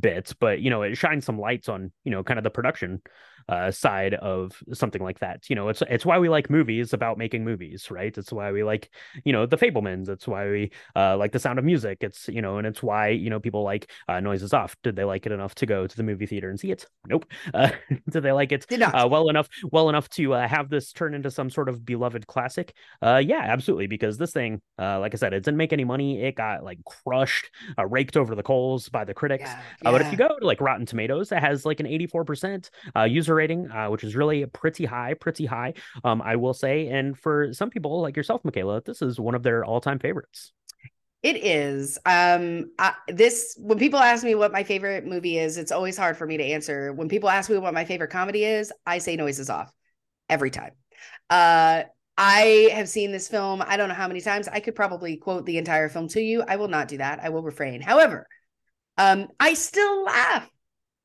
bit but you know it shines some lights on you know kind of the production uh, side of something like that. You know, it's it's why we like movies about making movies, right? It's why we like you know the Fabelmans. It's why we uh, like the Sound of Music. It's you know, and it's why you know people like uh, Noises Off. Did they like it enough to go to the movie theater and see it? Nope. Uh, did they like it uh, well enough well enough to uh, have this turn into some sort of beloved classic? Uh, yeah, absolutely. Because this thing, uh, like I said, it didn't make any money. It got like crushed, uh, raked over the coals by the critics. Yeah, yeah. But if you go to like Rotten Tomatoes, it has like an 84% uh, user rating, uh, which is really pretty high, pretty high, um, I will say. And for some people like yourself, Michaela, this is one of their all-time favorites. It is. Um, I, this when people ask me what my favorite movie is, it's always hard for me to answer. When people ask me what my favorite comedy is, I say Noises Off every time. Uh, I have seen this film. I don't know how many times. I could probably quote the entire film to you. I will not do that. I will refrain. However, um, I still laugh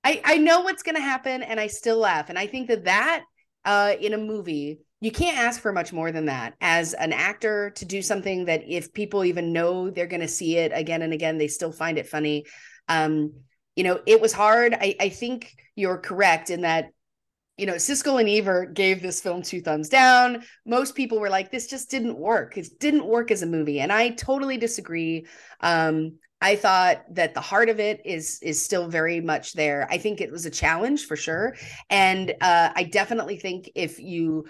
I I know what's going to happen and I still laugh and I think that that uh in a movie you can't ask for much more than that as an actor to do something that if people even know they're going to see it again and again they still find it funny um you know it was hard I I think you're correct in that you know, Siskel and Ebert gave this film two thumbs down. Most people were like, this just didn't work. It didn't work as a movie. And I totally disagree. Um, I thought that the heart of it is is still very much there. I think it was a challenge for sure, and uh, I definitely think if you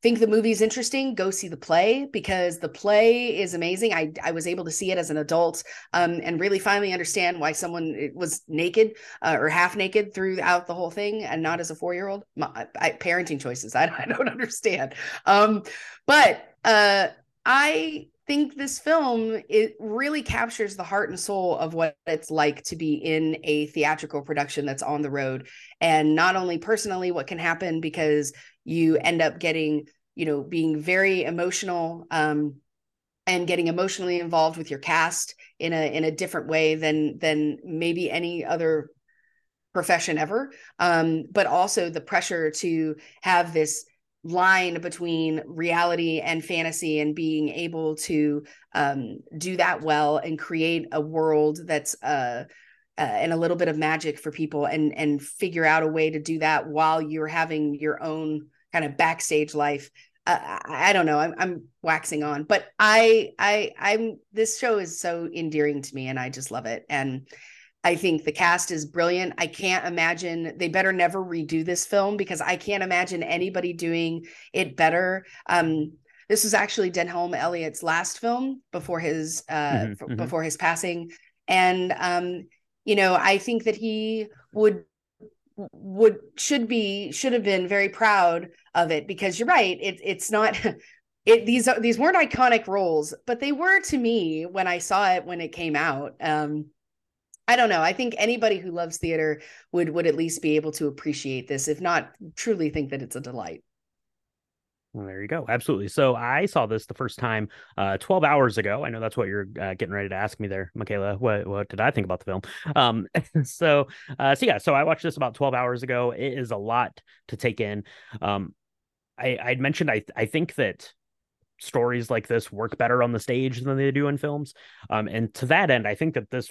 think the movie's interesting, go see the play because the play is amazing. I I was able to see it as an adult um, and really finally understand why someone was naked uh, or half naked throughout the whole thing and not as a four year old. Parenting choices I, I don't understand, um, but uh, I think this film it really captures the heart and soul of what it's like to be in a theatrical production that's on the road. And not only personally what can happen because you end up getting you know being very emotional um, and getting emotionally involved with your cast in a in a different way than than maybe any other profession ever. Um, but also the pressure to have this line between reality and fantasy and being able to um, do that well and create a world that's uh, uh, and a little bit of magic for people and and figure out a way to do that while you're having your own kind of backstage life. Uh, I, don't know. I'm, I'm waxing on but i i i'm this show is so endearing to me and i just love it. And I think the cast is brilliant. I can't imagine they better never redo this film because I can't imagine anybody doing it better. Um, this was actually Denholm Elliott's last film before his uh, mm-hmm, f- mm-hmm. before his passing, and um, you know I think that he would would should be should have been very proud of it because you're right. It, it's not. It, these these weren't iconic roles, but they were to me when I saw it when it came out. Um, I don't know. I think anybody who loves theater would would at least be able to appreciate this, if not truly think that it's a delight. Well, there you go. Absolutely. So I saw this the first time uh, 12 hours ago. I know that's what you're uh, getting ready to ask me there, Michaela. What what did I think about the film? Um, so uh, so yeah, so I watched this about 12 hours ago. It is a lot to take in. Um, I I'd mentioned I I think that stories like this work better on the stage than they do in films. Um, and to that end, I think that this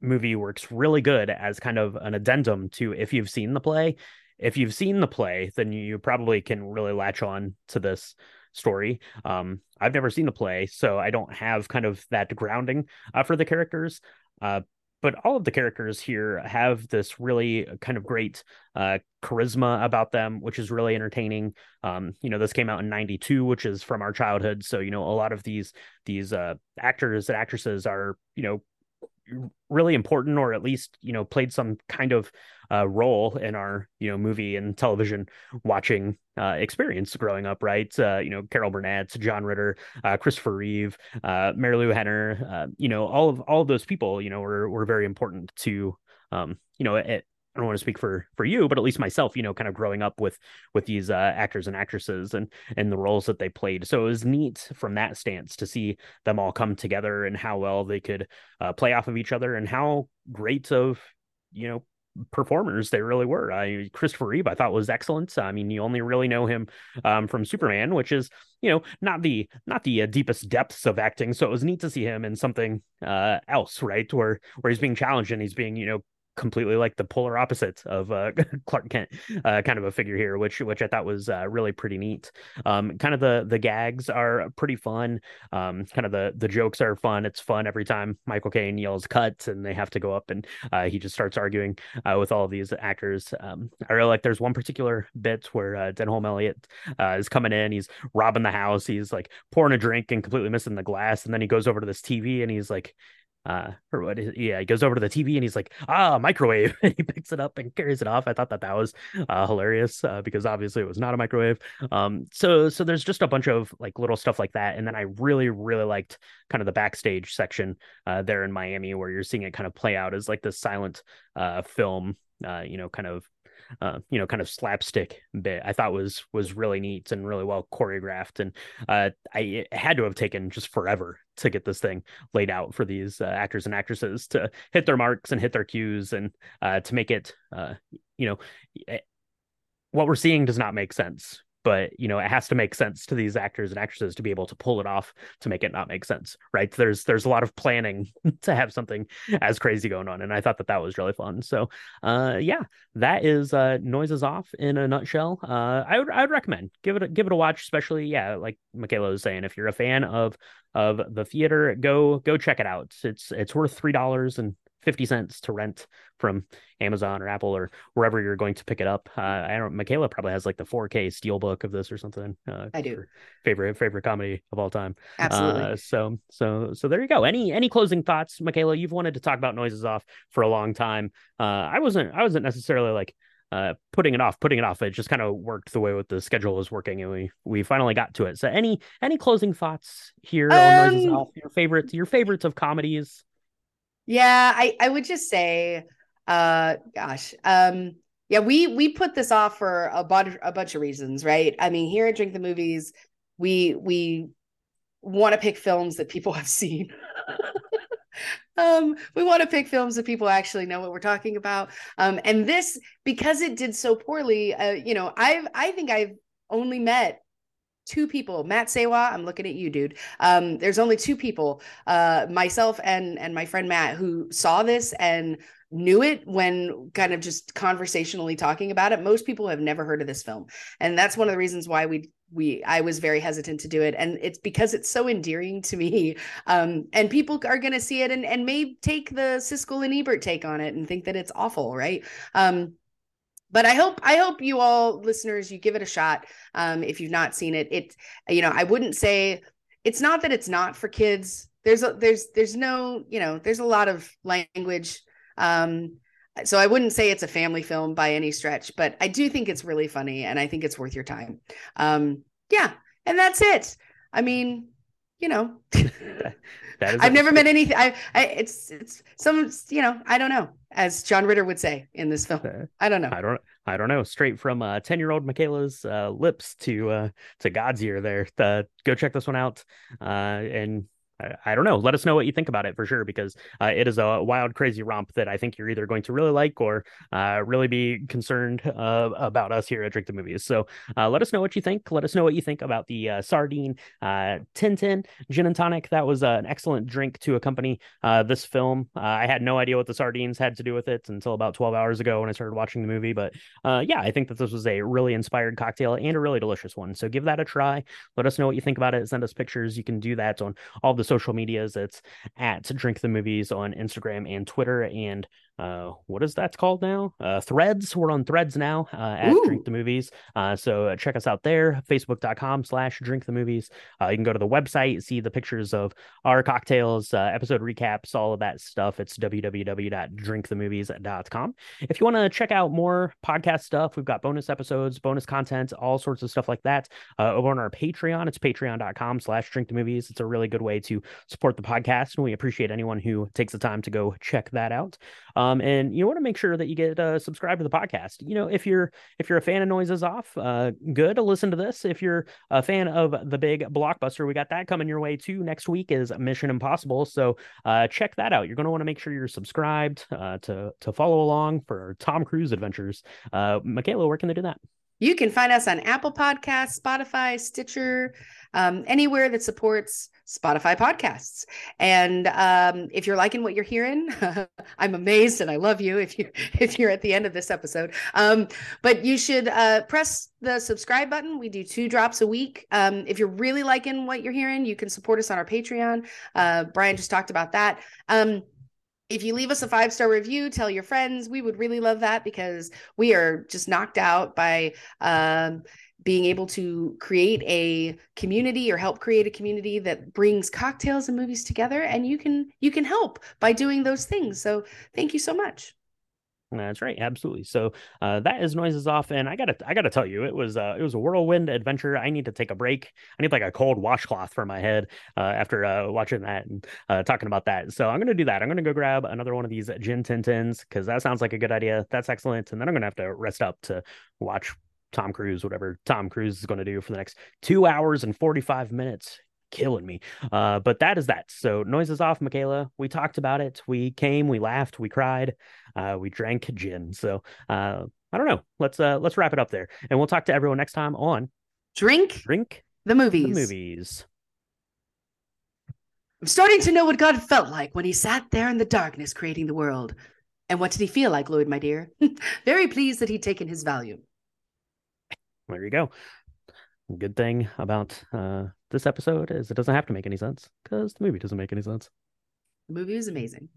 movie works really good as kind of an addendum to if you've seen the play. If you've seen the play, then you probably can really latch on to this story. Um, I've never seen the play, so I don't have kind of that grounding uh, for the characters. Uh, but all of the characters here have this really kind of great uh, charisma about them, which is really entertaining. Um, you know, this came out in '92, which is from our childhood, so you know a lot of these these uh, actors and actresses are you know really important or at least you know played some kind of uh, role in our you know movie and television watching uh, experience growing up right? Uh, you know carol burnett john ritter uh, christopher reeve uh, lou henner uh, you know all of all of those people you know were, were very important to um, you know I don't want to speak for for you, but at least myself, you know, kind of growing up with with these uh, actors and actresses and and the roles that they played. So it was neat from that stance to see them all come together and how well they could uh, play off of each other and how great of you know performers they really were. I Christopher Reeve I thought was excellent. I mean, you only really know him um, from Superman, which is you know not the not the uh, deepest depths of acting. So it was neat to see him in something uh, else, right? Where where he's being challenged and he's being you know completely like the polar opposite of uh, Clark Kent, uh, kind of a figure here, which which I thought was uh, really pretty neat. Um, kind of the the gags are pretty fun. Um, kind of the the jokes are fun. It's fun every time Michael Caine yells "cut" and they have to go up and uh, he just starts arguing uh, with all of these actors. Um, I really like. There's one particular bit where uh, Denholm Elliott is coming in. He's robbing the house. He's like pouring a drink and completely missing the glass, and then he goes over to this TV and he's like uh or what is, yeah he goes over to the tv and he's like ah microwave. And he picks it up and carries it off. I thought that that was uh hilarious uh, because obviously it was not a microwave. Um so so there's just a bunch of like little stuff like that. And then i really really liked kind of the backstage section uh there in miami where you're seeing it kind of play out as like this silent uh film uh you know kind of uh, you know, kind of slapstick bit. I thought was was really neat and really well choreographed, and uh, I had to have taken just forever to get this thing laid out for these uh, actors and actresses to hit their marks and hit their cues, and uh, to make it, uh, you know, eh, what we're seeing does not make sense but you know it has to make sense to these actors and actresses to be able to pull it off to make it not make sense right? There's there's a lot of planning to have something as crazy going on and i thought that that was really fun. So uh yeah that is uh noises off in a nutshell. Uh i would i would recommend. Give it a, give it a watch especially yeah like michaela was saying if you're a fan of of the theater go go check it out. It's it's worth three dollars and 50 cents to rent from Amazon or Apple or wherever you're going to pick it up. Uh, I don't Michaela probably has like the 4K steelbook of this or something. Uh, I do. Favorite favorite comedy of all time. Absolutely. Uh, so so so there you go. Any any closing thoughts, Michaela? You've wanted to talk about noises off for a long time. Uh, I wasn't I wasn't necessarily like uh, putting it off, putting it off. It just kind of worked the way what the schedule was working, and we we finally got to it. So, any any closing thoughts here um, on Noises Off? Your favorites, your favorites of comedies? Yeah, I I would just say, uh, gosh, um, yeah, we we put this off for a bunch a bunch of reasons, right? I mean, here at Drink the Movies, we we want to pick films that people have seen. um, we want to pick films that people actually know what we're talking about. Um, and this because it did so poorly, uh, you know, I've I think I've only met two people matt Sewa, i'm looking at you dude. Um, there's only two people uh, myself and and my friend matt who saw this and knew it when kind of just conversationally talking about it. Most people have never heard of this film. And that's one of the reasons why we we i was very hesitant to do it. And it's because it's so endearing to me. Um, and people are going to see it and and may take the siskel and ebert take on it and think that it's awful right? Um, but I hope I hope you all listeners you give it a shot um, if you've not seen it. It you know I wouldn't say it's not that it's not for kids. There's a there's there's no you know there's a lot of language. Um, so I wouldn't say it's a family film by any stretch, but I do think it's really funny and I think it's worth your time. Um, yeah, and that's it. I mean, you know. I've never met anything. I, I, it's, it's some, you know, I don't know, as John Ritter would say in this film. I don't know. I don't, I don't know. Straight from uh, ten year old Michaela's uh, lips to uh, to God's ear. There, uh, go check this one out. Uh, and I, don't know. Let us know what you think about it for sure, because uh, it is a wild, crazy romp that I think you're either going to really like or uh, really be concerned uh, about us here at Drink the Movies. So uh, let us know what you think. Let us know what you think about the uh, sardine uh, Tintin gin and tonic. That was an excellent drink to accompany this film. I had no idea what the sardines had to do with it until about 12 hours ago when I started watching the movie. But yeah, I think that this was a really inspired cocktail and a really delicious one. So give that a try. Let us know what you think about it. Send us pictures. You can do that on all the social medias. It's at Drink the Movies on Instagram and Twitter. And uh, what is that called now? Uh, Threads. We're on Threads now uh, at Ooh. Drink the Movies. Uh, so uh, check us out there. Facebook.com slash Drink the Movies. Uh, you can go to the website, see the pictures of our cocktails, uh, episode recaps, all of that stuff. It's www.drinkthemovies.com. If you want to check out more podcast stuff, we've got bonus episodes, bonus content, all sorts of stuff like that uh, over on our Patreon. It's patreon.com slash Drink the Movies. It's a really good way to support the podcast, and we appreciate anyone who takes the time to go check that out. Um, and you want to make sure that you get uh, subscribed to the podcast. You know, if you're if you're a fan of Noises Off, uh, good to listen to this. If you're a fan of the big blockbuster, we got that coming your way too. Next week is Mission Impossible, so uh, check that out. You're going to want to make sure you're subscribed uh, to to follow along for Tom Cruise adventures. Uh, Michaela, where can they do that? You can find us on Apple Podcasts, Spotify, Stitcher, um, anywhere that supports Spotify podcasts. And um, if you're liking what you're hearing, I'm amazed and I love you if you if you're at the end of this episode. Um, but you should uh, press the subscribe button. We do two drops a week. Um, if you're really liking what you're hearing, you can support us on our Patreon. Uh, Brian just talked about that. If you leave us a five star review, tell your friends. We would really love that because we are just knocked out by um, being able to create a community or help create a community that brings cocktails and movies together. And you can you can help by doing those things. So thank you so much. That's right, absolutely. So uh, that is noises off, and I gotta, I gotta tell you, it was, uh, it was a whirlwind adventure. I need to take a break. I need like a cold washcloth for my head uh, after uh, watching that and uh, talking about that. So I'm gonna do that. I'm gonna go grab another one of these gin tintins because that sounds like a good idea. That's excellent. And then I'm gonna have to rest up to watch Tom Cruise, whatever Tom Cruise is going to do for the next two hours and 45 minutes killing me. Uh, but that is that. So noises off, Michaela. We talked about it. We came, we laughed, we cried, uh, we drank gin. So uh, I don't know. Let's uh, let's wrap it up there, and we'll talk to everyone next time on Drink Drink the movies. the movies. I'm starting to know what God felt like when he sat there in the darkness creating the world. And what did he feel like, Lloyd, my dear? Very pleased that he'd taken his Valium. There you go. Good thing about uh, this episode is it doesn't have to make any sense because the movie doesn't make any sense. The movie was amazing.